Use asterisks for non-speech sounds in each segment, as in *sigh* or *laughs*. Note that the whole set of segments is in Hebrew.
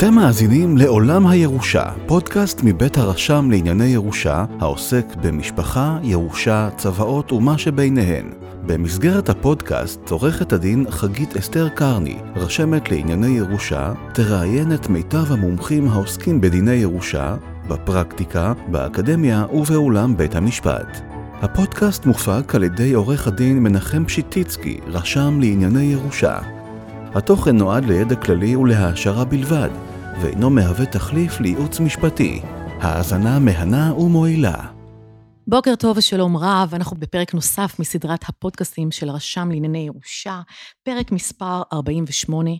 אתם מאזינים לעולם הירושה, פודקאסט מבית הרשם לענייני ירושה, העוסק במשפחה, ירושה, צוואות ומה שביניהן. במסגרת הפודקאסט, עורכת הדין חגית אסתר קרני, רשמת לענייני ירושה, תראיין את מיטב המומחים העוסקים בדיני ירושה, בפרקטיקה, באקדמיה ובאולם בית המשפט. הפודקאסט מופק על ידי עורך הדין מנחם פשיטיצקי, רשם לענייני ירושה. התוכן נועד לידע כללי ולהעשרה בלבד, ואינו מהווה תחליף לייעוץ משפטי. האזנה מהנה ומועילה. בוקר טוב ושלום רב, אנחנו בפרק נוסף מסדרת הפודקאסטים של רשם לענייני ירושה, פרק מספר 48,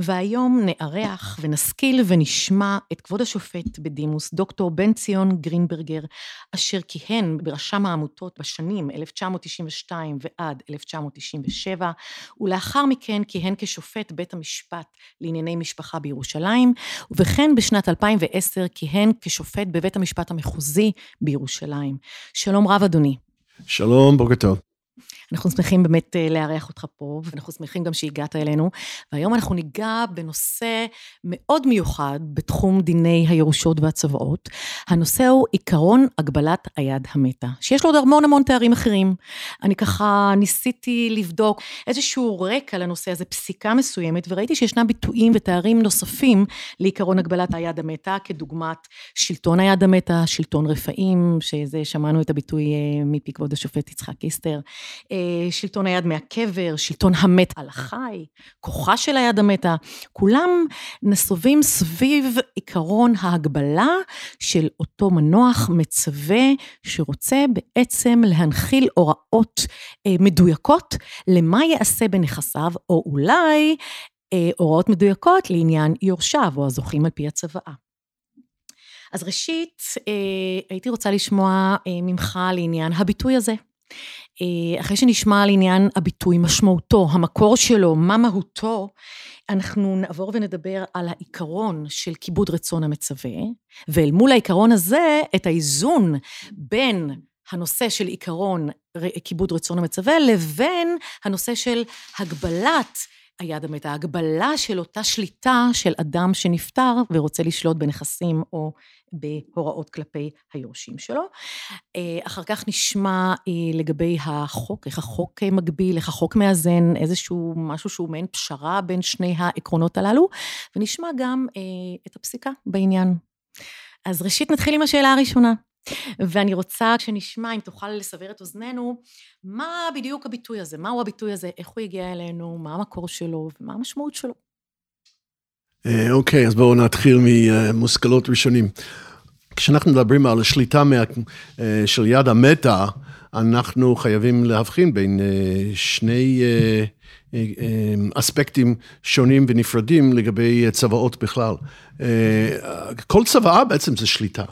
והיום נארח ונשכיל ונשמע את כבוד השופט בדימוס, דוקטור בן ציון גרינברגר, אשר כיהן ברשם העמותות בשנים 1992 ועד 1997, ולאחר מכן כיהן כשופט בית המשפט לענייני משפחה בירושלים, וכן בשנת 2010 כיהן כשופט בבית המשפט המחוזי בירושלים. שלום רב, אדוני. שלום, בוקר טוב. אנחנו שמחים באמת אה, לארח אותך פה, ואנחנו שמחים גם שהגעת אלינו. והיום אנחנו ניגע בנושא מאוד מיוחד בתחום דיני הירושות והצוואות. הנושא הוא עיקרון הגבלת היד המתה, שיש לו עוד המון המון תארים אחרים. אני ככה ניסיתי לבדוק איזשהו רקע לנושא הזה, פסיקה מסוימת, וראיתי שישנם ביטויים ותארים נוספים לעיקרון הגבלת היד המתה, כדוגמת שלטון היד המתה, שלטון רפאים, שזה שמענו את הביטוי אה, מפי כבוד השופט יצחק איסטר. אה, שלטון היד מהקבר, שלטון המת על החי, כוחה של היד המתה, כולם נסובים סביב עיקרון ההגבלה של אותו מנוח מצווה שרוצה בעצם להנחיל הוראות אה, מדויקות למה יעשה בנכסיו, או אולי אה, הוראות מדויקות לעניין יורשיו או הזוכים על פי הצוואה. אז ראשית, הייתי רוצה לשמוע ממך לעניין הביטוי הזה. אה, אחרי שנשמע על עניין הביטוי, משמעותו, המקור שלו, מה מהותו, אנחנו נעבור ונדבר על העיקרון של כיבוד רצון המצווה, ואל מול העיקרון הזה, את האיזון בין הנושא של עיקרון כיבוד רצון המצווה, לבין הנושא של הגבלת היד המתה, ההגבלה של אותה שליטה של אדם שנפטר ורוצה לשלוט בנכסים או בהוראות כלפי היורשים שלו. אה, אחר כך נשמע אה, לגבי החוק, איך החוק מגביל, איך החוק מאזן, איזשהו משהו שהוא מעין פשרה בין שני העקרונות הללו, ונשמע גם אה, את הפסיקה בעניין. אז ראשית נתחיל עם השאלה הראשונה. ואני רוצה שנשמע, אם תוכל לסבר את אוזנינו, מה בדיוק הביטוי הזה, מהו הביטוי הזה, איך הוא הגיע אלינו, מה המקור שלו ומה המשמעות שלו. אה, אוקיי, אז בואו נתחיל ממושכלות ראשונים. כשאנחנו מדברים על השליטה מה, אה, של יד המתה, אנחנו חייבים להבחין בין אה, שני אספקטים שונים ונפרדים לגבי צוואות בכלל. כל צוואה בעצם זה שליטה.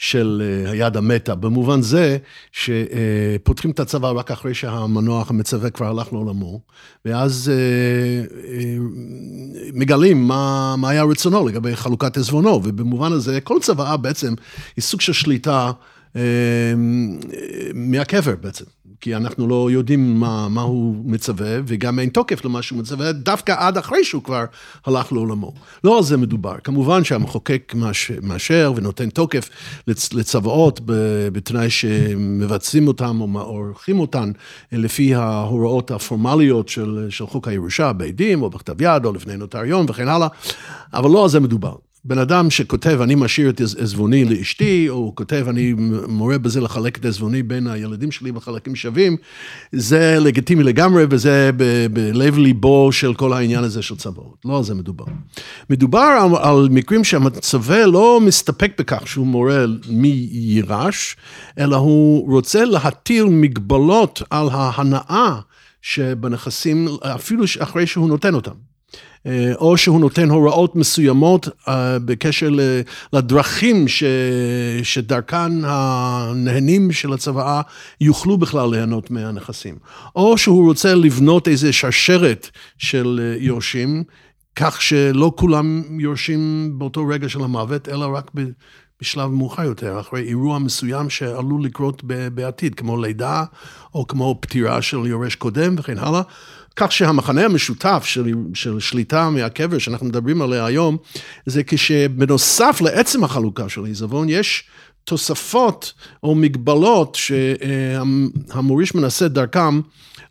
של אה, היד המתה, במובן זה שפותחים את הצבא רק אחרי שהמנוח המצווה כבר הלך לעולמו, ואז אה, אה, מגלים מה, מה היה רצונו לגבי חלוקת עזבונו, ובמובן הזה כל צוואה בעצם היא סוג של שליטה מהקבר בעצם. כי אנחנו לא יודעים מה, מה הוא מצווה, וגם אין תוקף למה שהוא מצווה, דווקא עד אחרי שהוא כבר הלך לעולמו. לא על זה מדובר. כמובן שהמחוקק מאשר ונותן תוקף לצוואות בתנאי שמבצעים אותם או עורכים אותן לפי ההוראות הפורמליות של, של חוק הירושה, בעדים או בכתב יד או לפני נוטריון וכן הלאה, אבל לא על זה מדובר. בן אדם שכותב, אני משאיר את עזבוני לאשתי, או כותב, אני מורה בזה לחלק את עזבוני בין הילדים שלי בחלקים שווים, זה לגיטימי לגמרי, וזה בלב ליבו של כל העניין הזה של צוואות. לא על זה מדובר. מדובר על, על מקרים שהמצווה לא מסתפק בכך שהוא מורה מי יירש, אלא הוא רוצה להטיל מגבלות על ההנאה שבנכסים, אפילו אחרי שהוא נותן אותם. אה, או שהוא נותן הוראות מסוימות אה, בקשר לדרכים ש, שדרכן הנהנים של הצוואה יוכלו בכלל ליהנות מהנכסים. או שהוא רוצה לבנות איזו שרשרת של אה, יורשים, כך שלא כולם יורשים באותו רגע של המוות, אלא רק בשלב מאוחר יותר, אחרי אירוע מסוים שעלול לקרות בעתיד, כמו לידה, או כמו פטירה של יורש קודם וכן הלאה. כך שהמחנה המשותף של, של שליטה מהקבר שאנחנו מדברים עליה היום, זה כשבנוסף לעצם החלוקה של העיזבון, יש תוספות או מגבלות שהמוריש מנסה דרכם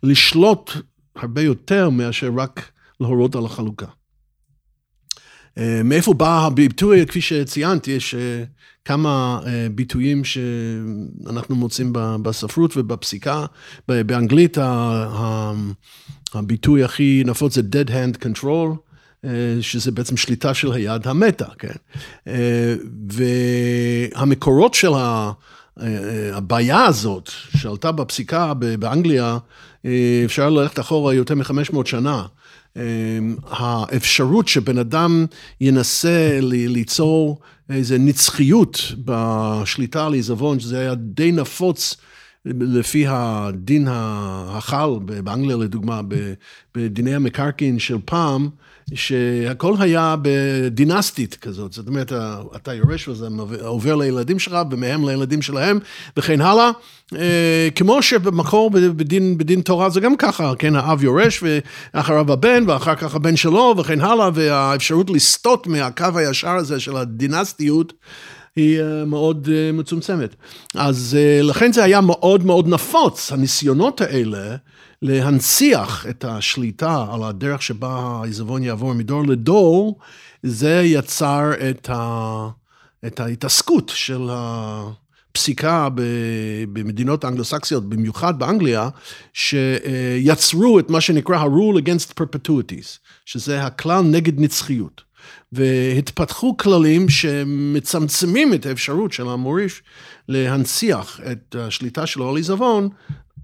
לשלוט הרבה יותר מאשר רק להורות על החלוקה. אה, מאיפה בא הביטוי, כפי שציינתי, יש אה, כמה אה, ביטויים שאנחנו מוצאים בספרות ובפסיקה. באנגלית הביטוי הכי נפוץ זה dead hand control, שזה בעצם שליטה של היד המתה, כן? והמקורות של הבעיה הזאת, שעלתה בפסיקה באנגליה, אפשר ללכת אחורה יותר מ-500 שנה. האפשרות שבן אדם ינסה ליצור איזו נצחיות בשליטה על עיזבון, שזה היה די נפוץ לפי הדין החל באנגליה לדוגמה, בדיני המקרקעין של פעם, שהכל היה בדינסטית כזאת, זאת אומרת, אתה יורש וזה עובר לילדים שלך ומהם לילדים שלהם וכן הלאה. אה, כמו שבמקור בדין, בדין תורה זה גם ככה, כן, האב יורש ואחריו הבן ואחר כך הבן שלו וכן הלאה, והאפשרות לסטות מהקו הישר הזה של הדינסטיות. היא אה, מאוד אה, מצומצמת. אז לכן זה היה מאוד מאוד נפוץ, הניסיונות האלה להנציח את השליטה על הדרך שבה העיזבון יעבור מדור לדור, זה יצר את, ה, את ההתעסקות של הפסיקה במדינות האנגלוסקסיות, במיוחד באנגליה, שיצרו את מה שנקרא ה-rule against perpetuities, שזה הכלל נגד נצחיות. והתפתחו כללים שמצמצמים את האפשרות של המוריש להנציח את השליטה שלו על עיזבון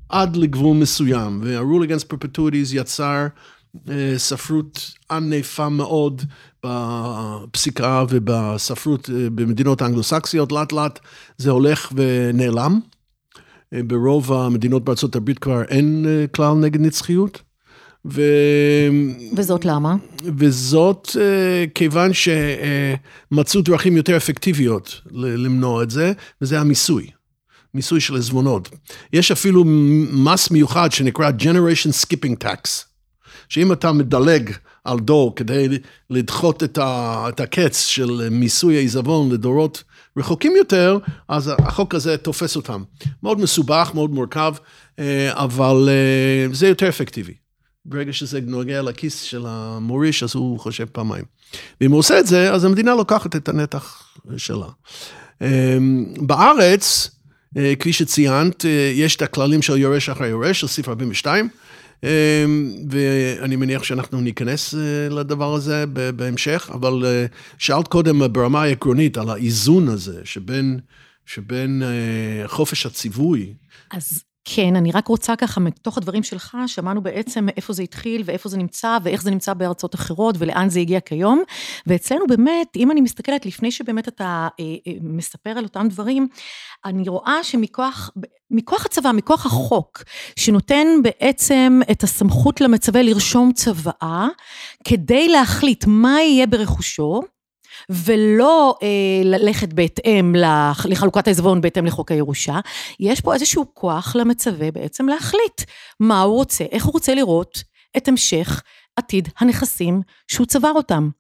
עד לגבול מסוים, וה-rule against perpetuities יצר אה, ספרות ענפה מאוד בפסיקה ובספרות אה, במדינות האנגלוסקסיות, לאט לאט זה הולך ונעלם. אה, ברוב המדינות בארצות הברית כבר אין כלל נגד נצחיות. ו... וזאת למה? וזאת כיוון שמצאו דרכים יותר אפקטיביות למנוע את זה, וזה המיסוי. מיסוי של עזבונות. יש אפילו מס מיוחד שנקרא Generation Skipping Tax, שאם אתה מדלג על דור כדי לדחות את, ה, את הקץ של מיסוי העיזבון לדורות רחוקים יותר, אז החוק הזה תופס אותם. מאוד מסובך, מאוד מורכב, אה, אבל אה, זה יותר אפקטיבי. ברגע שזה נוגע לכיס של המוריש, אז הוא חושב פעמיים. ואם הוא עושה את זה, אז המדינה לוקחת את הנתח שלה. אה, בארץ, אה, כפי שציינת, אה, יש את הכללים של יורש אחרי יורש, של סעיף 42, אה, ואני מניח שאנחנו ניכנס לדבר הזה בהמשך, אבל שאלת קודם ברמה העקרונית על האיזון הזה שבין, שבין חופש הציווי. אז כן, אני רק רוצה ככה, מתוך הדברים שלך, שמענו בעצם איפה זה התחיל ואיפה זה נמצא ואיך זה נמצא בארצות אחרות ולאן זה הגיע כיום. ואצלנו באמת, אם אני מסתכלת, לפני שבאמת אתה אה, אה, מספר על אותם דברים, אני רואה שמכוח מכוח הצבא, מכוח החוק, שנותן בעצם את הסמכות למצווה לרשום צוואה, כדי להחליט מה יהיה ברכושו, ולא אה, ללכת בהתאם לחלוקת העזבון בהתאם לחוק הירושה, יש פה איזשהו כוח למצווה בעצם להחליט מה הוא רוצה, איך הוא רוצה לראות את המשך עתיד הנכסים שהוא צבר אותם.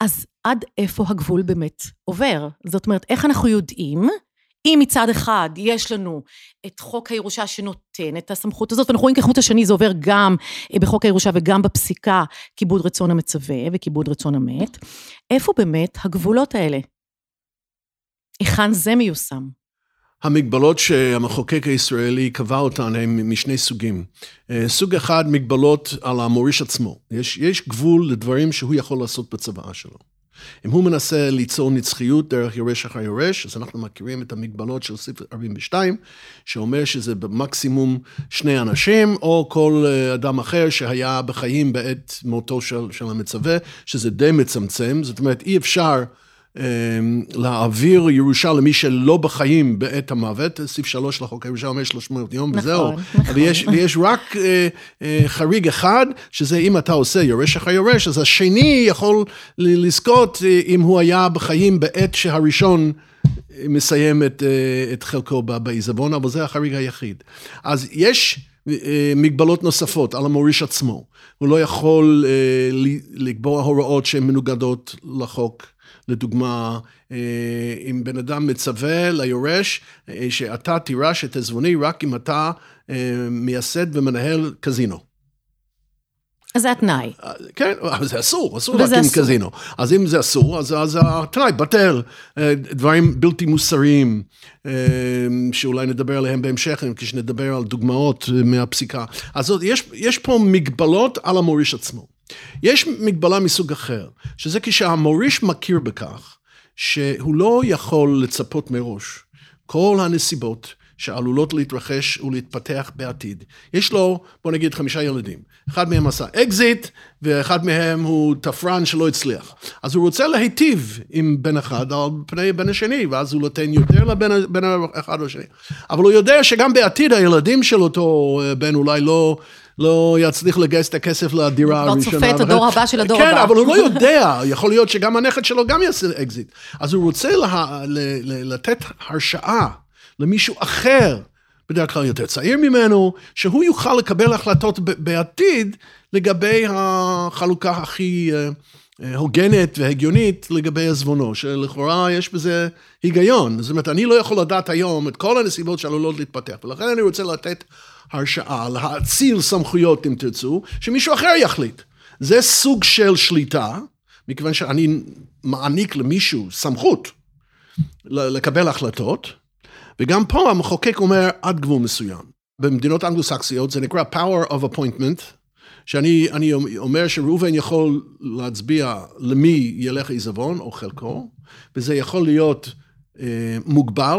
אז עד איפה הגבול באמת עובר? זאת אומרת, איך אנחנו יודעים אם מצד אחד יש לנו את חוק הירושה שנותן את הסמכות הזאת, ואנחנו רואים כחוט השני זה עובר גם אה, בחוק הירושה וגם בפסיקה, כיבוד רצון המצווה וכיבוד רצון המת, איפה באמת הגבולות האלה? היכן זה מיושם? המגבלות שהמחוקק הישראלי קבע אותן הן משני סוגים. אה, סוג אחד, מגבלות על המוריש עצמו. יש, יש גבול לדברים שהוא יכול לעשות בצוואה שלו. אם הוא מנסה ליצור נצחיות דרך יורש אחר יורש, אז אנחנו מכירים את המגבלות של סעיף 42, שאומר שזה במקסימום שני אנשים, או כל אה, אדם אחר שהיה בחיים בעת מותו של, של המצווה, שזה די מצמצם, זאת אומרת, אי אפשר... אמ, להעביר ירושה למי שלא בחיים בעת המוות, סעיף שלוש לחוק הירושה אומר 300 יום נכון, וזהו. נכון. ויש, ויש רק אה, אה, חריג אחד, שזה אם אתה עושה יורש אחרי יורש, אז השני יכול לזכות אה, אם הוא היה בחיים בעת שהראשון מסיים את, את חלקו בעיזבון, אבל זה החריג היחיד. אז יש... מגבלות נוספות על המוריש עצמו. הוא לא יכול לקבוע הוראות שהן מנוגדות לחוק. לדוגמה, אם בן אדם מצווה ליורש שאתה תירש את עזבוני רק אם אתה מייסד ומנהל קזינו. אז זה התנאי. כן, אבל זה אסור, אסור להקים אסור. קזינו. אז אם זה אסור, אז, אז התנאי בטל. אה, דברים בלתי מוסריים, אה, שאולי נדבר עליהם בהמשך, כשנדבר על דוגמאות מהפסיקה. אז יש, יש פה מגבלות על המוריש עצמו. יש מגבלה מסוג אחר, שזה כשהמוריש מכיר בכך שהוא לא יכול לצפות מראש כל הנסיבות שעלולות להתרחש ולהתפתח בעתיד. יש לו, בוא נגיד, חמישה ילדים. אחד מהם עשה אקזיט, ואחד מהם הוא תפרן שלא הצליח. אז הוא רוצה להיטיב עם בן אחד על פני בן השני, ואז הוא נותן יותר לבן האחד או השני. אבל הוא יודע שגם בעתיד הילדים של אותו בן אולי לא... לא יצליח לגייס את הכסף לדירה הראשונה. הוא כבר צופה את הדור הבא של הדור כן, הבא. כן, אבל הוא לא יודע, יכול להיות שגם הנכד שלו גם יעשה אקזיט. אז הוא רוצה לה, לתת הרשאה למישהו אחר, בדרך כלל יותר צעיר ממנו, שהוא יוכל לקבל החלטות בעתיד לגבי החלוקה הכי אה, אה, הוגנת והגיונית לגבי עזבונו, שלכאורה יש בזה היגיון. זאת אומרת, אני לא יכול לדעת היום את כל הנסיבות שעלולות להתפתח, ולכן אני רוצה לתת הרשאה, להאציל סמכויות, אם תרצו, שמישהו אחר יחליט. זה סוג של שליטה, מכיוון שאני מעניק למישהו סמכות לקבל החלטות, וגם פה המחוקק אומר עד גבול מסוים. במדינות אנגלו-סקסיות זה נקרא power of appointment, שאני אומר שראובן יכול להצביע למי ילך עיזבון או חלקו, וזה יכול להיות אה, מוגבל,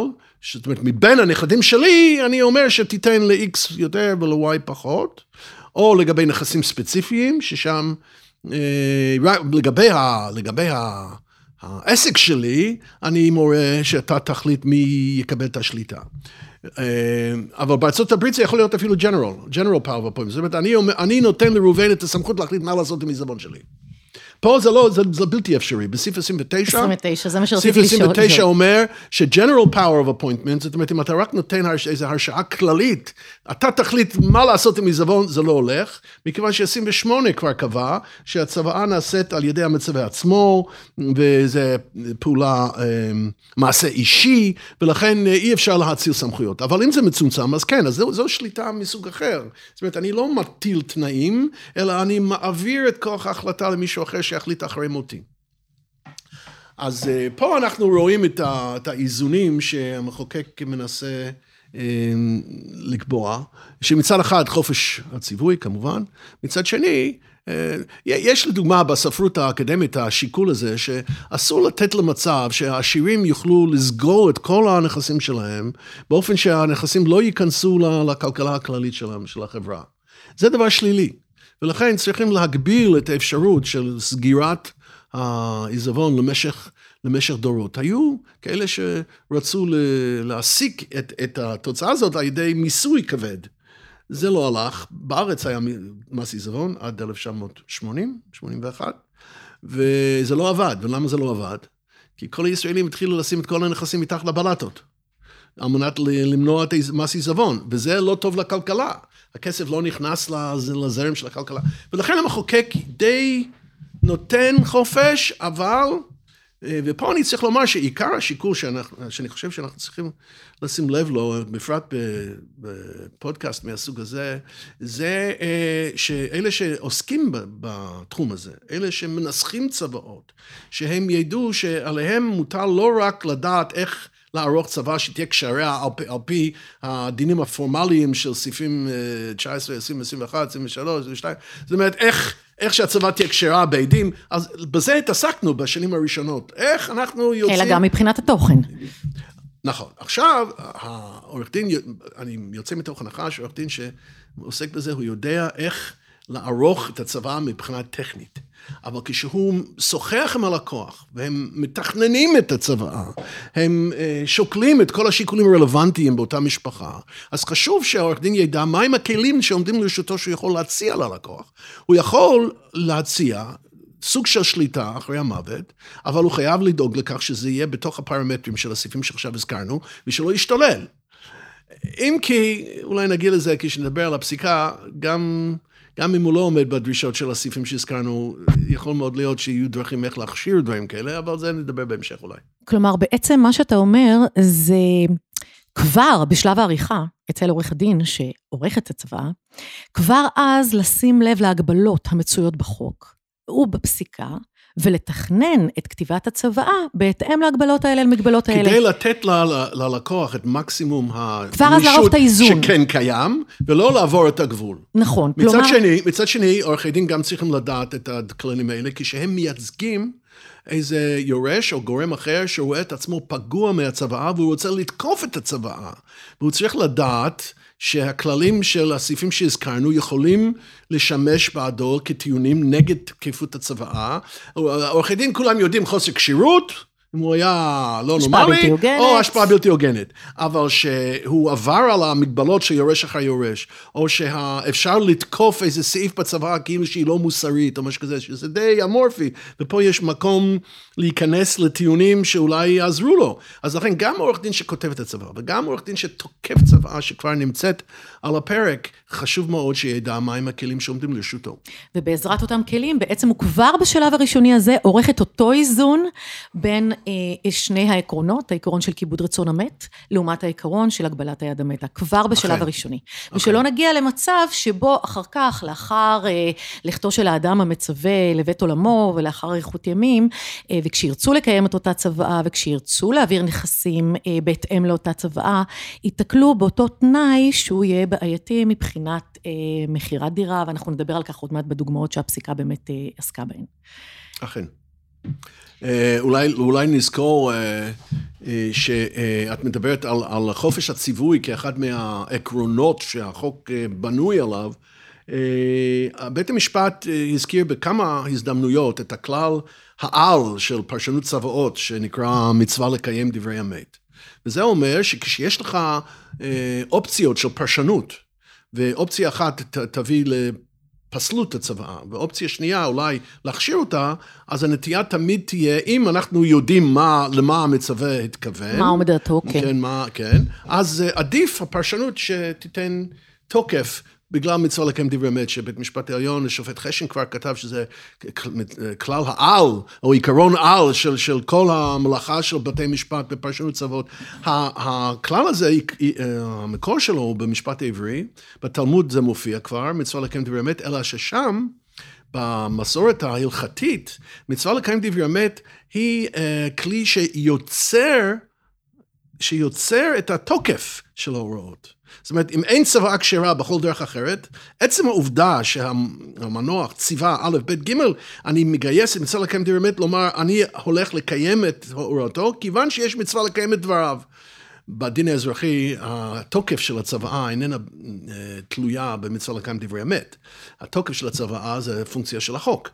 זאת אומרת, מבין הנכדים שלי, אני אומר שתיתן ל-X יותר ול-Y פחות, או לגבי נכסים ספציפיים, ששם, אה, לגבי, ה, לגבי ה, העסק שלי, אני מורה שאתה תחליט מי יקבל את השליטה. אה, אבל בארצות הברית זה יכול להיות אפילו ג'נרל, ג'נרל פאוור הפוינט. זאת אומרת, אני, אני נותן לראובן את הסמכות להחליט מה לעשות עם עיזבון שלי. פה זה לא, זה, זה בלתי אפשרי. בסעיף 29, 29, זה מה שרציתי לשאול. סעיף 29 אומר ש-General Power of Appointment, זאת אומרת, אם אתה רק נותן הרש, איזו הרשאה כללית, אתה תחליט מה לעשות עם עיזבון, זה לא הולך, מכיוון ש-28 כבר קבע שהצוואה נעשית על ידי המצווה עצמו, וזה פעולה, אמ, מעשה אישי, ולכן אי אפשר להציל סמכויות. אבל אם זה מצומצם, אז כן, אז זו, זו שליטה מסוג אחר. זאת אומרת, אני לא מטיל תנאים, אלא אני מעביר את כוח ההחלטה למישהו אחר. שיחליט אחרי מותי. אז אה, פה אנחנו רואים את האיזונים שהמחוקק מנסה אה, לקבוע, שמצד אחד חופש הציווי כמובן, מצד שני, אה, יש לדוגמה בספרות האקדמית השיקול הזה, שאסור לתת למצב שהעשירים יוכלו לסגור את כל הנכסים שלהם, באופן שהנכסים לא ייכנסו לכלכלה הכללית שלהם, של החברה. זה דבר שלילי. ולכן צריכים להגביל את האפשרות של סגירת העיזבון למשך, למשך דורות. היו כאלה שרצו להסיק את, את התוצאה הזאת על ידי מיסוי כבד. זה לא הלך, בארץ היה מס עיזבון עד 1980, 81, וזה לא עבד. ולמה זה לא עבד? כי כל הישראלים התחילו לשים את כל הנכסים מתחת לבלטות. על מנת למנוע את מס עיזבון, וזה לא טוב לכלכלה. הכסף לא נכנס לזרם של הכלכלה. ולכן המחוקק די נותן חופש, אבל, אה, ופה אני צריך לומר שעיקר השיקול שאנחנו, שאני חושב שאנחנו צריכים לשים לב לו, בפרט בפודקאסט מהסוג הזה, זה אה, שאלה שעוסקים בתחום הזה, אלה שמנסחים צוואות, שהם ידעו שעליהם מותר לא רק לדעת איך לערוך צבא שתהיה קשרה על, על פי הדינים הפורמליים של סעיפים 19, 20, 21, 23, 22, זאת אומרת, איך, איך שהצבא תהיה קשרה בעדים, אז בזה התעסקנו בשנים הראשונות, איך אנחנו יוצאים... אלא גם מבחינת התוכן. נכון. עכשיו, העורך דין, אני יוצא מתוך הנחה שעורך דין שעוסק בזה, הוא יודע איך לערוך את הצבא מבחינה טכנית. אבל כשהוא שוחח עם הלקוח, והם מתכננים את הצוואה, הם אה, שוקלים את כל השיקולים הרלוונטיים באותה משפחה, אז חשוב שהעורך דין ידע מהם הכלים שעומדים לרשותו שהוא יכול להציע ללקוח. הוא יכול להציע סוג של שליטה אחרי המוות, אבל הוא חייב לדאוג לכך שזה יהיה בתוך הפרמטרים של הסעיפים שעכשיו הזכרנו, ושלא ישתולל. אם כי, אולי נגיע לזה כשנדבר על הפסיקה, גם, גם אם הוא לא עומד בדרישות של הסעיפים שהזכרנו, יכול מאוד להיות שיהיו דרכים איך להכשיר דברים כאלה, אבל זה נדבר בהמשך אולי. כלומר, בעצם מה שאתה אומר זה כבר בשלב העריכה, אצל עורך הדין שעורך את הצוואה, כבר אז לשים לב להגבלות המצויות בחוק ובפסיקה, ולתכנן את כתיבת הצוואה בהתאם להגבלות האלה, למגבלות האלה. כדי לתת ל- ל- ללקוח את מקסימום האיזון. שכן קיים, ולא לעבור את הגבול. נכון, מצד כלומר, שני, מצד שני, עורכי דין גם צריכים לדעת את הכללים האלה, כשהם מייצגים איזה יורש או גורם אחר שרואה את עצמו פגוע מהצוואה והוא רוצה לתקוף את הצוואה. והוא צריך לדעת שהכללים של הסעיפים שהזכרנו יכולים לשמש בעדו כטיעונים נגד תקיפות הצוואה. עורכי דין כולם יודעים חוסר כשירות. אם הוא היה לא נורמלי. או השפעה בלתי הוגנת. אבל שהוא עבר על המגבלות של יורש אחר יורש, או שאפשר לתקוף איזה סעיף בצבא כאילו שהיא לא מוסרית, או משהו כזה, שזה די אמורפי, ופה יש מקום להיכנס לטיעונים שאולי יעזרו לו. אז לכן גם עורך דין שכותב את הצבא, וגם עורך דין שתוקף צבא שכבר נמצאת על הפרק, חשוב מאוד שידע מהם הכלים שעומדים לרשותו. ובעזרת אותם כלים, בעצם הוא כבר בשלב הראשוני הזה עורך את אותו איזון בין שני העקרונות, העיקרון של כיבוד רצון המת, לעומת העיקרון של הגבלת היד המתה, כבר בשלב אכן. הראשוני. ושלא נגיע למצב שבו אחר כך, לאחר אה, לכתו של האדם המצווה לבית עולמו, ולאחר אריכות ימים, אה, וכשירצו לקיים את אותה צוואה, וכשירצו להעביר נכסים אה, בהתאם לאותה צוואה, ייתקלו באותו תנאי שהוא יהיה בעייתי מבחינת אה, מכירת דירה, ואנחנו נדבר על כך עוד מעט בדוגמאות שהפסיקה באמת אה, עסקה בהן. אכן. אה, אולי, אולי נזכור אה, אה, שאת מדברת על, על חופש הציווי כאחד מהעקרונות שהחוק אה, בנוי עליו. אה, בית המשפט אה, הזכיר בכמה הזדמנויות את הכלל העל של פרשנות צוואות, שנקרא מצווה לקיים דברי המת. וזה אומר שכשיש לך אופציות של פרשנות, ואופציה אחת ת- תביא לפסלות הצוואה, ואופציה שנייה אולי להכשיר אותה, אז הנטייה תמיד תהיה, אם אנחנו יודעים מה, למה המצווה התכוון, מה עומד דעתו, כן. כן, מה, כן, אז אה, עדיף הפרשנות שתיתן תוקף. בגלל מצווה לקיים דברי אמת, שבית משפט העליון, השופט חשן כבר כתב שזה כלל העל, או עיקרון על של, של כל המלאכה של בתי משפט בפרשנות צוות. הכלל הזה, המקור שלו הוא במשפט העברי, בתלמוד זה מופיע כבר, מצווה לקיים דברי אמת, אלא ששם, במסורת ההלכתית, מצווה לקיים דברי אמת היא אה, כלי שיוצר שיוצר את התוקף של ההוראות. זאת אומרת, אם אין צוואה כשרה בכל דרך אחרת, עצם העובדה שהמנוח ציווה א', ב', ג', אני מגייס את מצווה לקיים דברי אמת, לומר, אני הולך לקיים את הוראתו, כיוון שיש מצווה לקיים את דבריו. בדין האזרחי, התוקף של הצוואה איננה אה, תלויה במצווה לקיים דברי אמת. התוקף של הצוואה זה פונקציה של החוק.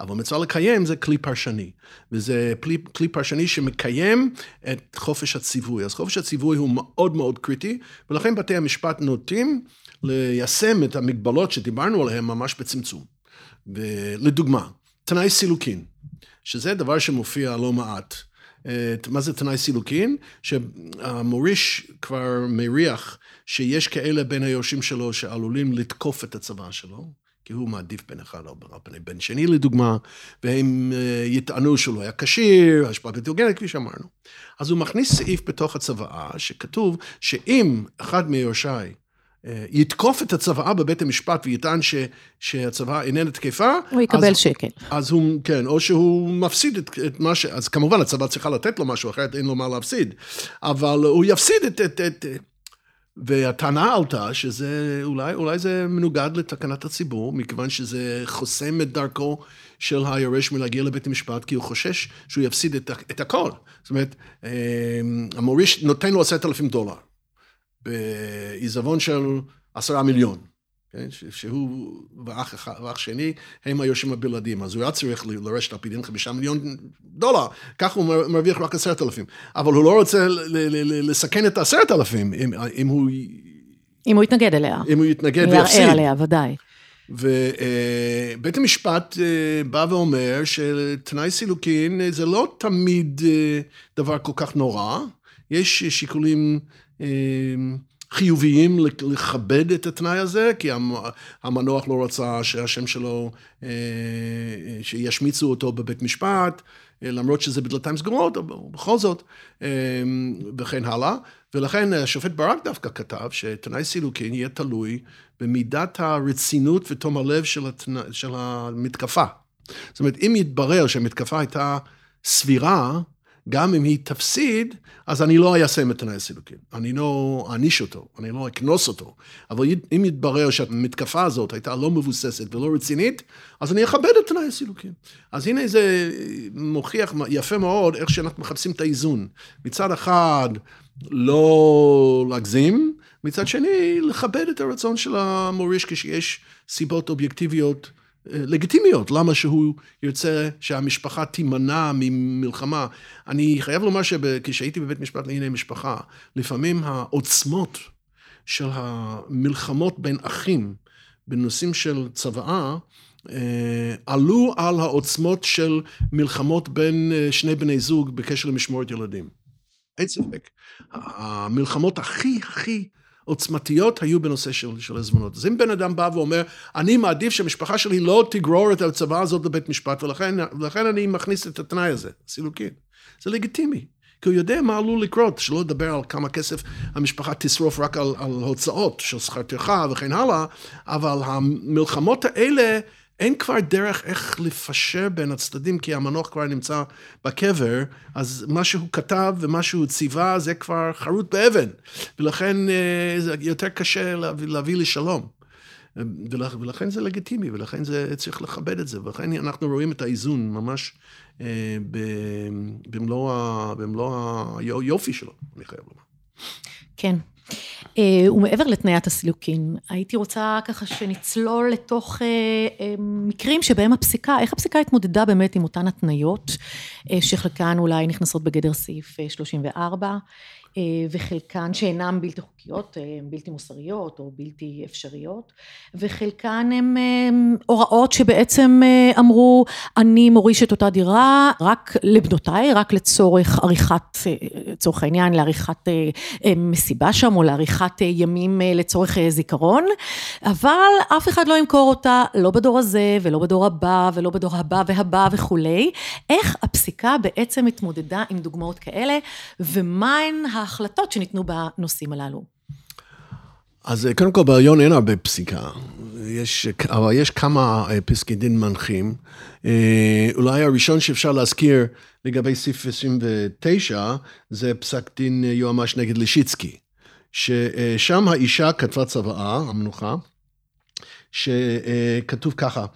אבל מצווה לקיים זה כלי פרשני. וזה כלי, כלי פרשני שמקיים את חופש הציווי. אז חופש הציווי הוא מאוד מאוד קריטי, ולכן בתי המשפט נוטים ליישם את המגבלות שדיברנו עליהן ממש בצמצום. ולדוגמה, תנאי סילוקין, שזה דבר שמופיע לא מעט. מה זה תנאי סילוקין? שהמוריש כבר מריח שיש כאלה בין היורשים שלו שעלולים לתקוף את הצבא שלו, כי הוא מעדיף בן אחד על פני בן שני לדוגמה, והם אה, יטענו שהוא לא היה כשיר, השפעה הוגנת, כפי שאמרנו. אז הוא מכניס סעיף בתוך הצוואה, שכתוב שאם אחד מיורשיי יתקוף את הצוואה בבית המשפט ויטען ש, שהצוואה איננה תקפה, הוא יקבל אז, שקל. אז הוא, כן, או שהוא מפסיד את, את מה ש... אז כמובן הצבא צריכה לתת לו משהו, אחרת אין לו מה להפסיד. אבל הוא יפסיד את... את, את והטענה עלתה שזה, אולי, אולי זה מנוגד לתקנת הציבור, מכיוון שזה חוסם את דרכו של היורש מלהגיע לבית המשפט, כי הוא חושש שהוא יפסיד את, את הכל. זאת אומרת, אה, המוריש נותן לו עשרת אלפים דולר, בעיזבון של עשרה מיליון. כן, שהוא ואח, אחד- ואח שני הם היורשים הבלעדיים, אז הוא היה צריך לרשת על פי דין חמישה מיליון דולר, כך הוא מר- מרוויח רק עשרת אלפים, אבל הוא לא רוצה לסכן את העשרת אלפים, אם, אם, הוא, אם הוא יתנגד אליה. אם הוא יתנגד ויפסיד. עליה, ודאי. ובית המשפט אה, בא ואומר שתנאי סילוקין אה, זה לא תמיד אה, דבר כל כך נורא, יש שיקולים אה, חיוביים לכבד את התנאי הזה, כי המנוח לא רצה שהשם שלו, אה, שישמיצו אותו בבית משפט, למרות שזה בדלתיים סגורות, אבל בכל זאת, וכן הלאה. ולכן השופט ברק דווקא כתב שתנאי סילוקין יהיה תלוי במידת הרצינות ותום הלב של, התנא, של המתקפה. זאת אומרת, אם יתברר שהמתקפה הייתה סבירה, גם אם היא תפסיד, אז אני לא איישם את תנאי הסילוקין. אני לא אעניש אותו, אני לא אקנוס אותו. אבל אם יתברר שהמתקפה הזאת הייתה לא מבוססת ולא רצינית, אז אני אכבד את תנאי הסילוקין. אז הנה זה מוכיח יפה מאוד איך שאנחנו מחפשים את האיזון. מצד אחד, לא להגזים, מצד שני, לכבד את הרצון של המוריש כשיש סיבות אובייקטיביות. לגיטימיות, למה שהוא ירצה שהמשפחה תימנע ממלחמה. אני חייב לומר שכשהייתי בבית משפט לענייני משפחה, לפעמים העוצמות של המלחמות בין אחים בנושאים של צוואה, אה, עלו על העוצמות של מלחמות בין אה, שני בני זוג בקשר למשמורת ילדים. אין ספק. המלחמות הכי הכי עוצמתיות היו בנושא של, של עזבונות. אז אם בן אדם בא ואומר, אני מעדיף שהמשפחה שלי לא תגרור את הצבא הזאת לבית משפט, ולכן, ולכן אני מכניס את התנאי הזה, סילוקין. זה לגיטימי. כי הוא יודע מה עלול לקרות, שלא לדבר על כמה כסף המשפחה תשרוף רק על, על הוצאות של שכר טרחה וכן הלאה, אבל המלחמות האלה אין כבר דרך איך לפשר בין הצדדים, כי המנוח כבר נמצא בקבר, אז מה שהוא כתב ומה שהוא ציווה זה כבר חרוט באבן, ולכן אה, זה יותר קשה להביא, להביא לשלום. ולכן זה לגיטימי, ולכן זה, צריך לכבד את זה, ולכן אנחנו רואים את האיזון ממש אה, במלוא היופי שלו, אני חייב לומר. כן, ומעבר לתניית הסילוקין, הייתי רוצה ככה שנצלול לתוך אה, אה, מקרים שבהם הפסיקה, איך הפסיקה התמודדה באמת עם אותן התניות, שחלקן אולי נכנסות בגדר סעיף 34, אה, וחלקן שאינן בלתי חוקיות, אה, בלתי מוסריות או בלתי אפשריות, וחלקן הן אה, הוראות שבעצם אמרו, אני מוריש את אותה דירה רק לבנותיי, רק לצורך עריכת, לצורך העניין, לעריכת מסיבה שם, או לעריכת ימים לצורך זיכרון, אבל אף אחד לא ימכור אותה, לא בדור הזה, ולא בדור הבא, ולא בדור הבא והבא וכולי. איך הפסיקה בעצם התמודדה עם דוגמאות כאלה, ומהן ההחלטות שניתנו בנושאים הללו? אז אה, קודם כל בעליון אין הרבה פסיקה, יש, אבל יש כמה אה, פסקי דין מנחים. אה, אולי הראשון שאפשר להזכיר לגבי סעיף 29, זה פסק דין יועמ"ש נגד לישיצקי, ששם האישה כתבה צוואה, המנוחה, שכתוב ככה,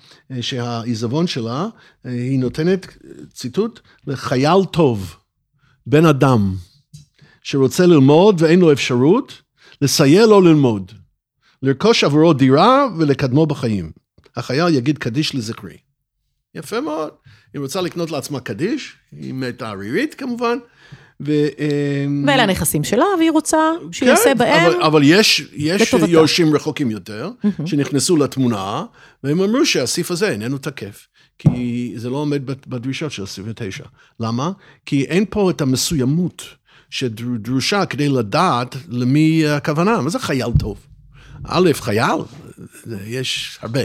שהעיזבון שלה, היא נותנת, ציטוט, לחייל טוב, בן אדם. שרוצה ללמוד ואין לו אפשרות, לסייע לו ללמוד. לרכוש עבורו דירה ולקדמו בחיים. החייל יגיד קדיש לזכרי. יפה מאוד. היא רוצה לקנות לעצמה קדיש, היא מתה ערירית כמובן. ו... אמ, ואלה הנכסים שלה, והיא רוצה שיעשה כן, בהם אבל, אבל יש, יש יורשים רחוקים יותר, mm-hmm. שנכנסו לתמונה, והם אמרו שהסעיף הזה איננו תקף. כי זה לא עומד בדרישות של סעיף 9. למה? כי אין פה את המסוימות. שדרושה כדי לדעת למי הכוונה. מה זה חייל טוב? א', חייל, יש הרבה.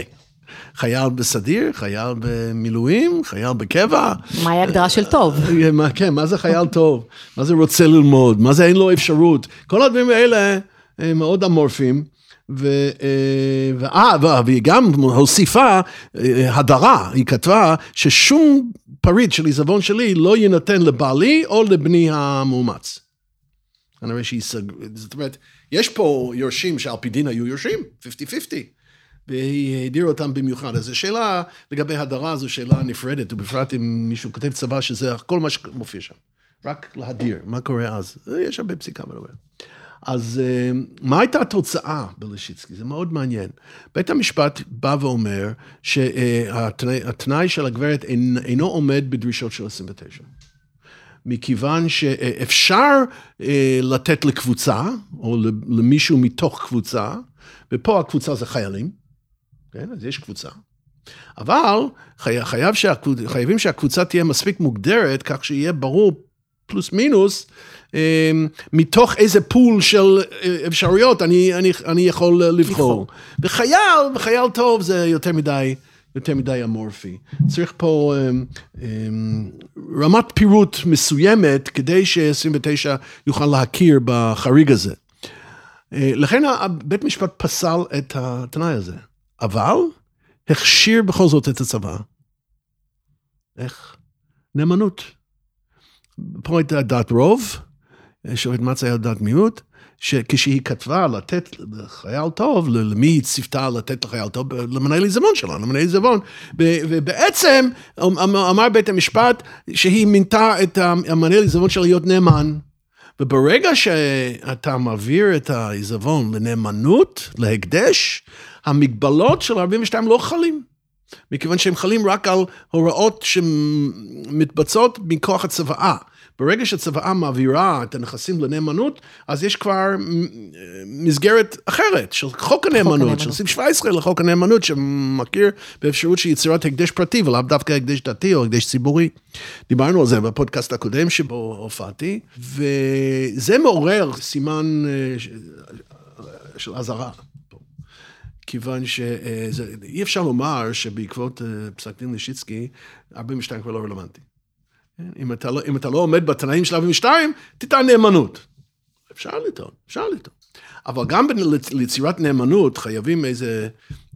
חייל בסדיר, חייל במילואים, חייל בקבע. מהי ההגדרה של טוב? מה, כן, מה זה חייל טוב? מה זה רוצה ללמוד? מה זה אין לו אפשרות? כל הדברים האלה הם מאוד אמורפיים. אה, והיא גם הוסיפה אה, הדרה, היא כתבה ששום פריט של עיזבון שלי לא יינתן לבעלי או לבני המאומץ. כנראה שהיא סג... זאת אומרת, יש פה יורשים שעל פי דין היו יורשים, 50-50, והיא הדירה אותם במיוחד. אז השאלה לגבי הדרה זו שאלה נפרדת, ובפרט אם מישהו כותב צבא שזה כל מה שמופיע שם. רק להדיר, מה קורה אז? יש הרבה פסיקה בדבר. אז אה, מה הייתה התוצאה בלשיצקי? זה מאוד מעניין. בית המשפט בא ואומר שהתנאי של הגברת אינו עומד בדרישות של 29. מכיוון שאפשר אה, לתת לקבוצה, או למישהו מתוך קבוצה, ופה הקבוצה זה חיילים, כן? אז יש קבוצה. אבל חייב שהקבוצ... חייבים שהקבוצה תהיה מספיק מוגדרת, כך שיהיה ברור פלוס מינוס מתוך איזה פול של אפשרויות אני, אני, אני יכול לבחור. וחייל, וחייל טוב זה יותר מדי. יותר מדי אמורפי. צריך פה um, um, רמת פירוט מסוימת כדי ש-29 יוכל להכיר בחריג הזה. Uh, לכן בית משפט פסל את התנאי הזה, אבל הכשיר בכל זאת את הצבא. איך? נאמנות. פה הייתה דעת רוב, שופט מצה היה דעת מיעוט, שכשהיא כתבה לתת לחייל טוב, למי היא ציפתה לתת לחייל טוב? למנהל עיזבון שלה, למנהל עיזבון. ובעצם אמ, אמ, אמר בית המשפט שהיא מינתה את המנהל עיזבון שלה להיות נאמן. וברגע שאתה מעביר את העיזבון לנאמנות, להקדש, המגבלות של 42 לא חלים. מכיוון שהם חלים רק על הוראות שמתבצעות מכוח הצוואה. ברגע שהצוואה מעבירה את הנכסים לנאמנות, אז יש כבר מסגרת אחרת של חוק הנאמנות, של סעיף 17 לחוק הנאמנות, שמכיר באפשרות של יצירת הקדש פרטי, ולאו דווקא הקדש דתי או הקדש ציבורי. דיברנו על זה בפודקאסט הקודם שבו הופעתי, וזה מעורר סימן אה, של אזהרה. כיוון שאי אפשר לומר שבעקבות אה, פסק דין לישיצקי, 42 כבר לא רלוונטי. אם אתה, לא, אם אתה לא עומד בתנאים של 42, תטען נאמנות. אפשר לטעון, אפשר לטעון. אבל גם ליצירת נאמנות חייבים איזה,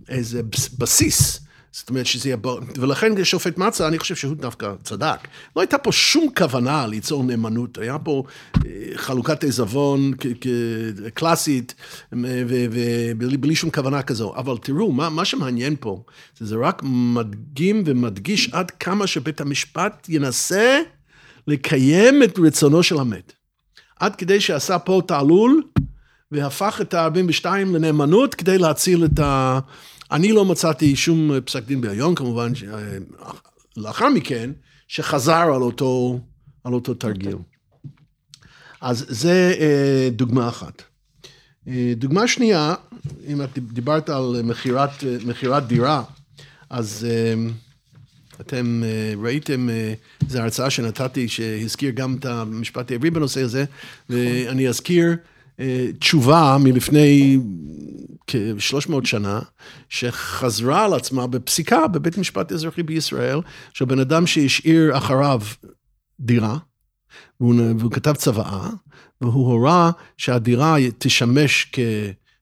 איזה בסיס. זאת אומרת שזה יהיה ברור, ולכן שופט מצה, אני חושב שהוא דווקא צדק. לא הייתה פה שום כוונה ליצור נאמנות, היה פה אה, חלוקת עיזבון קלאסית, ובלי שום כוונה כזו. אבל תראו, מה, מה שמעניין פה, זה רק מדגים ומדגיש עד כמה שבית המשפט ינסה לקיים את רצונו של המת. עד כדי שעשה פה תעלול, והפך את ה-42 לנאמנות כדי להציל את ה... אני לא מצאתי שום פסק דין בעליון, כמובן, לאחר מכן, שחזר על אותו, על אותו תרגיל. אז זה אה, דוגמה אחת. אה, דוגמה שנייה, אם את דיברת על מכירת, מכירת דירה, אז אה, אתם ראיתם, זו הרצאה שנתתי שהזכיר גם את המשפט העברי בנושא הזה, ואני אזכיר תשובה מלפני כ-300 שנה, שחזרה על עצמה בפסיקה בבית משפט אזרחי בישראל, של בן אדם שהשאיר אחריו דירה, והוא, והוא כתב צוואה, והוא הורה שהדירה תשמש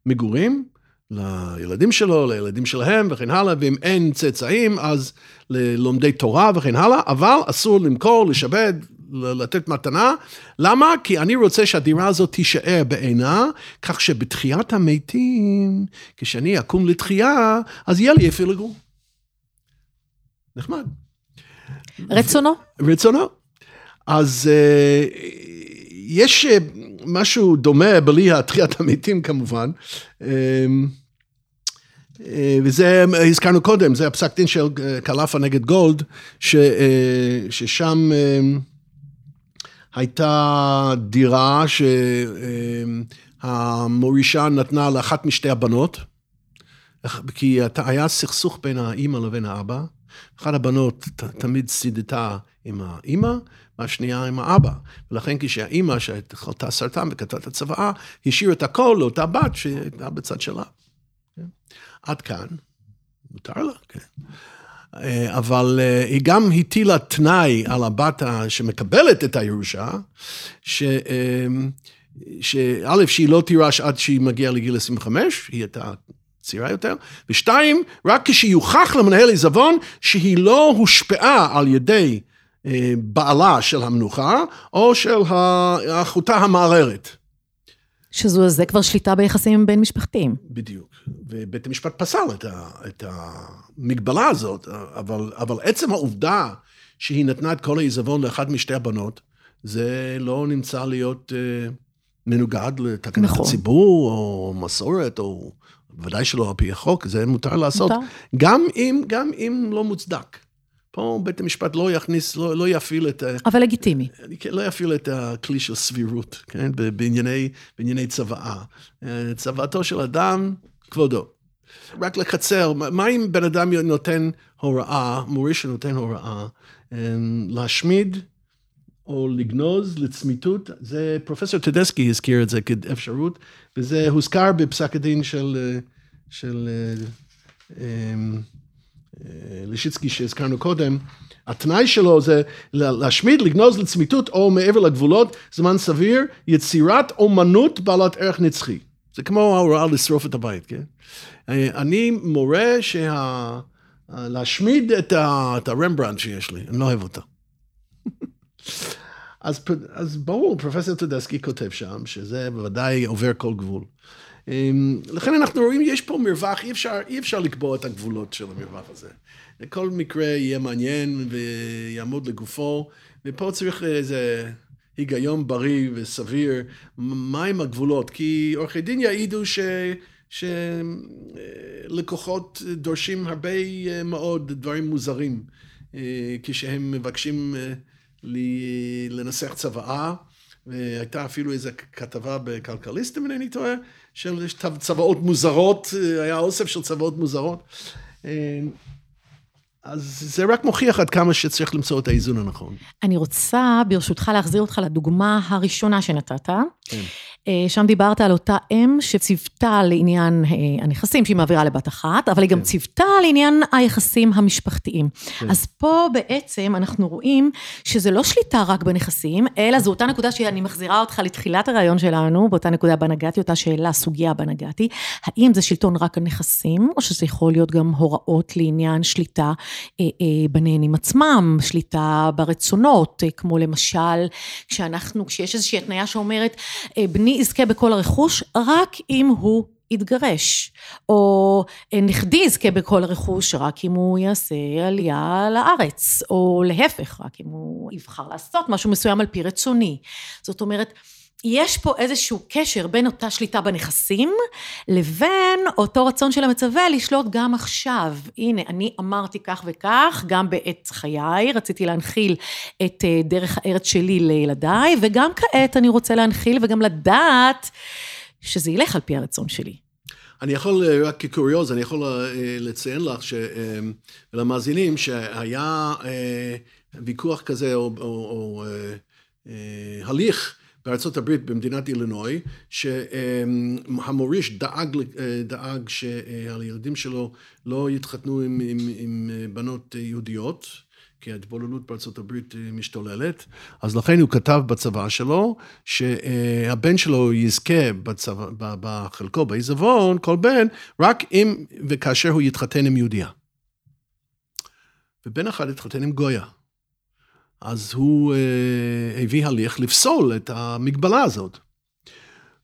כמגורים לילדים שלו, לילדים שלהם וכן הלאה, ואם אין צאצאים, אז ללומדי תורה וכן הלאה, אבל אסור למכור, לשעבד, לתת מתנה. למה? כי אני רוצה שהדירה הזאת תישאר בעינה, כך שבתחיית המתים, כשאני אקום לתחייה, אז יהיה לי איפה לגור. נחמד. רצונו? רצונו. אז uh, יש uh, משהו דומה בלי התחיית המתים כמובן. Uh, וזה הזכרנו קודם, זה הפסק דין של קלאפה נגד גולד, ש, ששם הייתה דירה שהמורישה נתנה לאחת משתי הבנות, כי היה סכסוך בין האימא לבין האבא. אחת הבנות תמיד סידתה עם האימא, והשנייה עם האבא. ולכן כשהאימא שחלתה סרטן וכתבה את הצוואה, השאירה את הכל לאותה בת שהייתה בצד שלה. עד כאן, מותר לה, כן. אה, אבל אה, היא גם הטילה תנאי על הבת שמקבלת את הירושה, שא', אה, שהיא לא תירש עד שהיא מגיעה לגיל 25, היא הייתה צעירה יותר, ושתיים, רק כשיוכח למנהל עיזבון שהיא לא הושפעה על ידי בעלה של המנוחה, או של אחותה המערערת. שזו, זה כבר שליטה ביחסים בין משפחתיים. בדיוק. ובית המשפט פסל את, ה, את המגבלה הזאת, אבל, אבל עצם העובדה שהיא נתנה את כל העיזבון לאחת משתי הבנות, זה לא נמצא להיות אה, מנוגד לתקנת נכון. הציבור, או מסורת, או ודאי שלא על פי החוק, זה מותר לעשות, מותר. גם אם, גם אם לא מוצדק. פה בית המשפט לא יכניס, לא, לא יפעיל את... אבל לגיטימי. כן, לא יפעיל את הכלי של סבירות, כן? בענייני, בענייני צוואה. אה, צוואתו של אדם, כבודו. רק לקצר, מה אם בן אדם נותן הוראה, מוריש שנותן הוראה, אה, להשמיד או לגנוז לצמיתות, זה פרופסור טדסקי הזכיר את זה כאפשרות, וזה הוזכר בפסק הדין של, של אמ, לישיצקי שהזכרנו קודם. התנאי שלו זה להשמיד, לגנוז לצמיתות או מעבר לגבולות, זמן סביר, יצירת אומנות בעלת ערך נצחי. זה כמו ההוראה לשרוף את הבית, כן? אני מורה שה... להשמיד את, ה... את הרמברנט שיש לי, אני לא אוהב אותו. *laughs* אז, אז ברור, פרופסור טודסקי כותב שם, שזה בוודאי עובר כל גבול. אמ, לכן אנחנו רואים, יש פה מרווח, אי אפשר, אי אפשר לקבוע את הגבולות של המרווח הזה. כל מקרה יהיה מעניין ויעמוד לגופו, ופה צריך איזה היגיון בריא וסביר, מהם הגבולות, כי עורכי דין יעידו ש... שלקוחות דורשים הרבה מאוד דברים מוזרים אה, כשהם מבקשים אה, לנסח צוואה, והייתה אפילו איזו כתבה בכלכליסט, אם אינני טועה, של צוואות מוזרות, אה, היה אוסף של צוואות מוזרות. אז זה רק מוכיח עד כמה שצריך למצוא את האיזון הנכון. אני רוצה, ברשותך, להחזיר אותך לדוגמה הראשונה שנתת. כן. אה, שם דיברת על אותה אם שציוותה לעניין אה, הנכסים שהיא מעבירה לבת אחת, אבל היא גם כן. ציוותה לעניין היחסים המשפחתיים. כן. אז פה בעצם אנחנו רואים שזה לא שליטה רק בנכסים, אלא זו אותה נקודה שאני מחזירה אותך לתחילת הרעיון שלנו, באותה נקודה בה נגעתי, אותה שאלה, סוגיה בה נגעתי, האם זה שלטון רק על נכסים, או שזה יכול להיות גם הוראות לעניין שליטה אה, בנהנים עצמם, שליטה ברצונות, כמו למשל, כשאנחנו, כשיש איזושהי התניה שאומרת, בני יזכה בכל הרכוש רק אם הוא יתגרש, או אה, נכדי יזכה בכל הרכוש רק אם הוא יעשה עלייה לארץ, או להפך, רק אם הוא יבחר לעשות משהו מסוים על פי רצוני. זאת אומרת, יש פה איזשהו קשר בין אותה שליטה בנכסים, לבין אותו רצון של המצווה לשלוט גם עכשיו. הנה, אני אמרתי כך וכך, גם בעת חיי, רציתי להנחיל את אה, דרך הארץ שלי לילדיי, וגם כעת אני רוצה להנחיל וגם לדעת שזה ילך על פי הרצון שלי. אני יכול, אה, רק כקוריוז, אני יכול אה, לציין לך, ולמאזינים, שהיה ויכוח כזה, או, או, או הליך, בארצות הברית, במדינת אילינוי, שהמוריש דאג, דאג שהילדים שלו לא יתחתנו עם, עם, עם בנות יהודיות, כי ההתבוללות בארצות הברית משתוללת, אז לכן הוא כתב בצבא שלו, שהבן שלו יזכה בצבא, בחלקו בעיזבון, כל בן, רק אם וכאשר הוא יתחתן עם יהודייה. ובן אחד התחתן עם גויה. אז הוא אה, הביא הליך לפסול את המגבלה הזאת.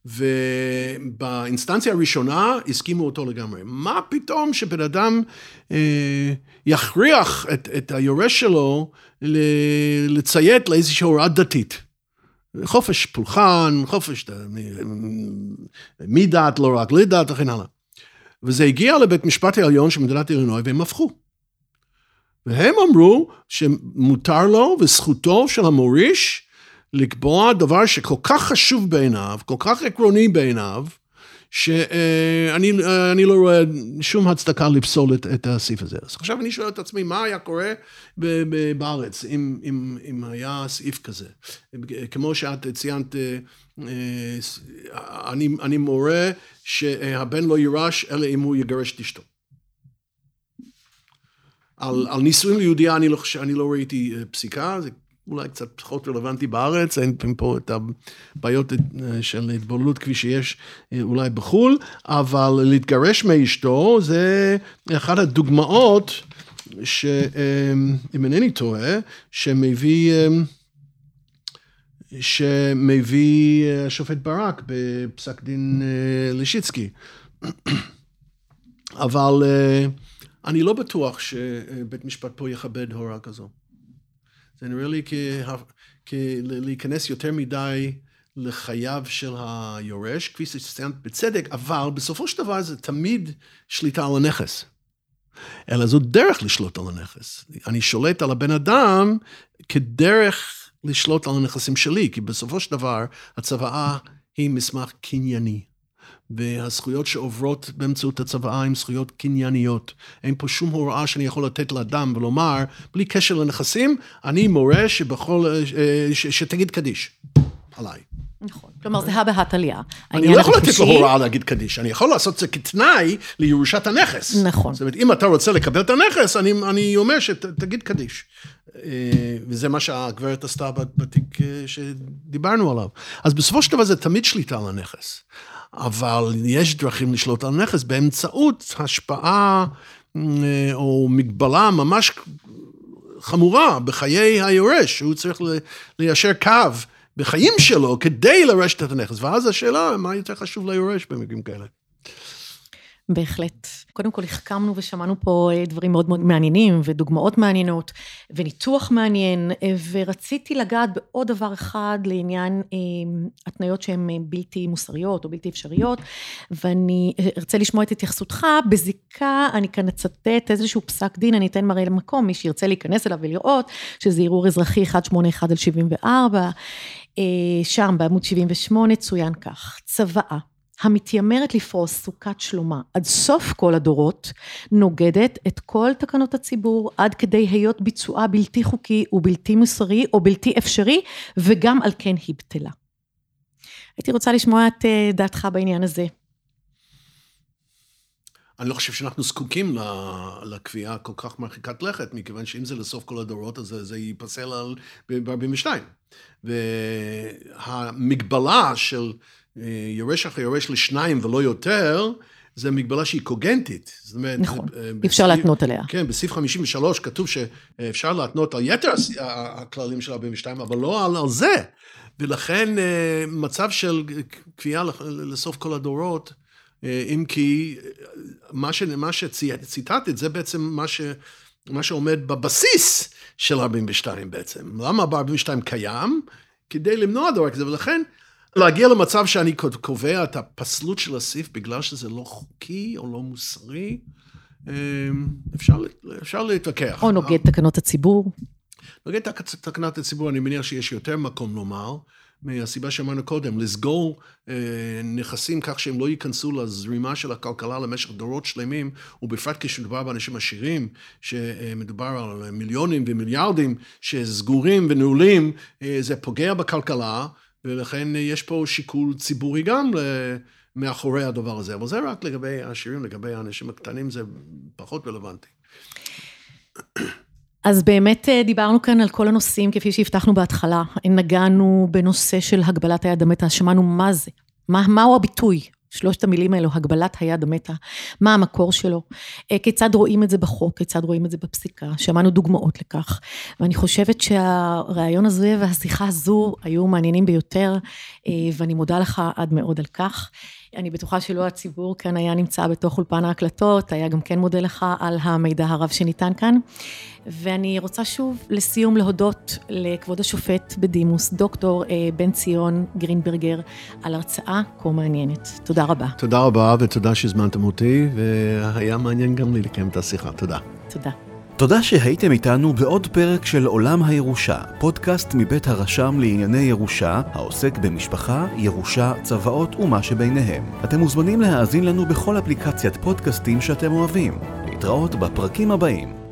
ובאינסטנציה הראשונה הסכימו אותו לגמרי. מה פתאום שבן אדם אה, יכריח את, את היורש שלו לציית לאיזושהי הוראה דתית? חופש פולחן, חופש מדת, לא רק לדת וכן הלאה. וזה הגיע לבית משפט העליון של מדינת אילינוי והם הפכו. והם אמרו שמותר לו וזכותו של המוריש לקבוע דבר שכל כך חשוב בעיניו, כל כך עקרוני בעיניו, שאני אני לא רואה שום הצדקה לפסול את, את הסעיף הזה. אז עכשיו אני שואל את עצמי, מה היה קורה בארץ אם, אם, אם היה סעיף כזה? כמו שאת ציינת, אה, אני, אני מורה שהבן לא יירש אלא אם הוא יגרש את אשתו. על, על נישואים ליהודייה אני לא, אני לא ראיתי אה, פסיקה, זה אולי קצת פחות רלוונטי בארץ, אין פה את הבעיות אה, של התבוללות כפי שיש אה, אולי בחו"ל, אבל להתגרש מאשתו זה אחת הדוגמאות, שאם אינני טועה, שמביא... שמביא השופט ברק בפסק דין לישיצקי. *coughs* אבל אני לא בטוח שבית משפט פה יכבד הוראה כזו. זה נראה לי כלהיכנס יותר מדי לחייו של היורש, כפי שציינת בצדק, אבל בסופו של דבר זה תמיד שליטה על הנכס. אלא זו דרך לשלוט על הנכס. אני שולט על הבן אדם כדרך לשלוט על הנכסים שלי, כי בסופו של דבר הצוואה היא מסמך קנייני. והזכויות שעוברות באמצעות הצוואה הן זכויות קנייניות. אין פה שום הוראה שאני יכול לתת לאדם ולומר, בלי קשר לנכסים, אני מורה שבכל, אה, ש, שתגיד קדיש עליי. נכון. כלומר, זה הא בהא. אני לא יכול לתת לו הוראה להגיד קדיש, אני יכול לעשות את זה כתנאי לירושת הנכס. נכון. זאת אומרת, אם אתה רוצה לקבל את הנכס, אני, אני אומר שתגיד קדיש. אה, וזה מה שהגברת עשתה בתיק אה, שדיברנו עליו. אז בסופו של דבר זה תמיד שליטה על הנכס. אבל יש דרכים לשלוט על נכס באמצעות השפעה אה, או מגבלה ממש חמורה בחיי היורש, שהוא צריך ליישר קו בחיים שלו כדי לרשת את הנכס. ואז השאלה, מה יותר חשוב ליורש במקרים כאלה? בהחלט. קודם כל החכמנו ושמענו פה אה, דברים מאוד מאוד מעניינים ודוגמאות מעניינות וניתוח מעניין ורציתי לגעת בעוד דבר אחד לעניין אה, התניות שהן אה, בלתי מוסריות או בלתי אפשריות ואני ארצה לשמוע את התייחסותך בזיקה אני כאן אצטט איזשהו פסק דין אני אתן מראה למקום מי שירצה להיכנס אליו ולראות שזה ערעור אזרחי 181 על 74 שם בעמוד 78 צוין כך צוואה המתיימרת לפרוס סוכת שלומה עד סוף כל הדורות, נוגדת את כל תקנות הציבור עד כדי היות ביצועה בלתי חוקי ובלתי מוסרי או בלתי אפשרי, וגם על כן היא בטלה. הייתי רוצה לשמוע את אה, דעתך בעניין הזה. אני לא חושב שאנחנו זקוקים לקביעה כל כך מרחיקת לכת, מכיוון שאם זה לסוף כל הדורות, אז זה ייפסל ב-42. והמגבלה של יורש אחרי יורש לשניים ולא יותר, זה מגבלה שהיא קוגנטית. זאת אומרת, נכון, אה, אי אפשר להתנות עליה. כן, בסעיף 53 כתוב שאפשר להתנות על יתר הכללים של 42, אבל לא על, על זה. ולכן אה, מצב של קביעה לסוף כל הדורות, אה, אם כי מה, ש, מה שציטטת זה בעצם מה, ש, מה שעומד בבסיס של 42 בעצם. למה 42 קיים? כדי למנוע דבר כזה, ולכן להגיע למצב שאני קובע את הפסלות של הסעיף בגלל שזה לא חוקי או לא מוסרי, אמ, אפשר, אפשר להתווכח. או נוגד תקנות הציבור. נוגד תקנות הציבור, אני מניח שיש יותר מקום לומר, מהסיבה שאמרנו קודם, לסגור אה, נכסים כך שהם לא ייכנסו לזרימה של הכלכלה למשך דורות שלמים, ובפרט כשמדובר באנשים עשירים, שמדובר על מיליונים ומיליארדים שסגורים ונעולים, אה, זה פוגע בכלכלה. ולכן יש פה שיקול ציבורי גם מאחורי הדבר הזה, אבל זה רק לגבי העשירים, לגבי האנשים הקטנים זה פחות רלוונטי. אז באמת אה, דיברנו כאן על כל הנושאים כפי שהבטחנו בהתחלה, נגענו בנושא של הגבלת היד המתה, שמענו מה זה, מה, מהו הביטוי, שלושת המילים האלו, הגבלת היד המתה, מה המקור שלו, אה, כיצד רואים את זה בחוק, כיצד רואים את זה בפסיקה, שמענו דוגמאות לכך, ואני חושבת שהרעיון הזה והשיחה הזו היו מעניינים ביותר, אה, ואני מודה לך עד מאוד על כך. אני בטוחה שלא הציבור כאן היה נמצא בתוך אולפן ההקלטות, היה גם כן מודה לך על המידע הרב שניתן כאן. ואני רוצה שוב לסיום להודות לכבוד השופט בדימוס, דוקטור אה, בן ציון גרינברגר, על הרצאה כה מעניינת. תודה רבה. תודה רבה ותודה שהזמנתם אותי, והיה מעניין גם לי לקיים את השיחה. תודה. תודה. תודה שהייתם איתנו בעוד פרק של עולם הירושה, פודקאסט מבית הרשם לענייני ירושה, העוסק במשפחה, ירושה, צוואות ומה שביניהם. אתם מוזמנים להאזין לנו בכל אפליקציית פודקאסטים שאתם אוהבים. להתראות בפרקים הבאים.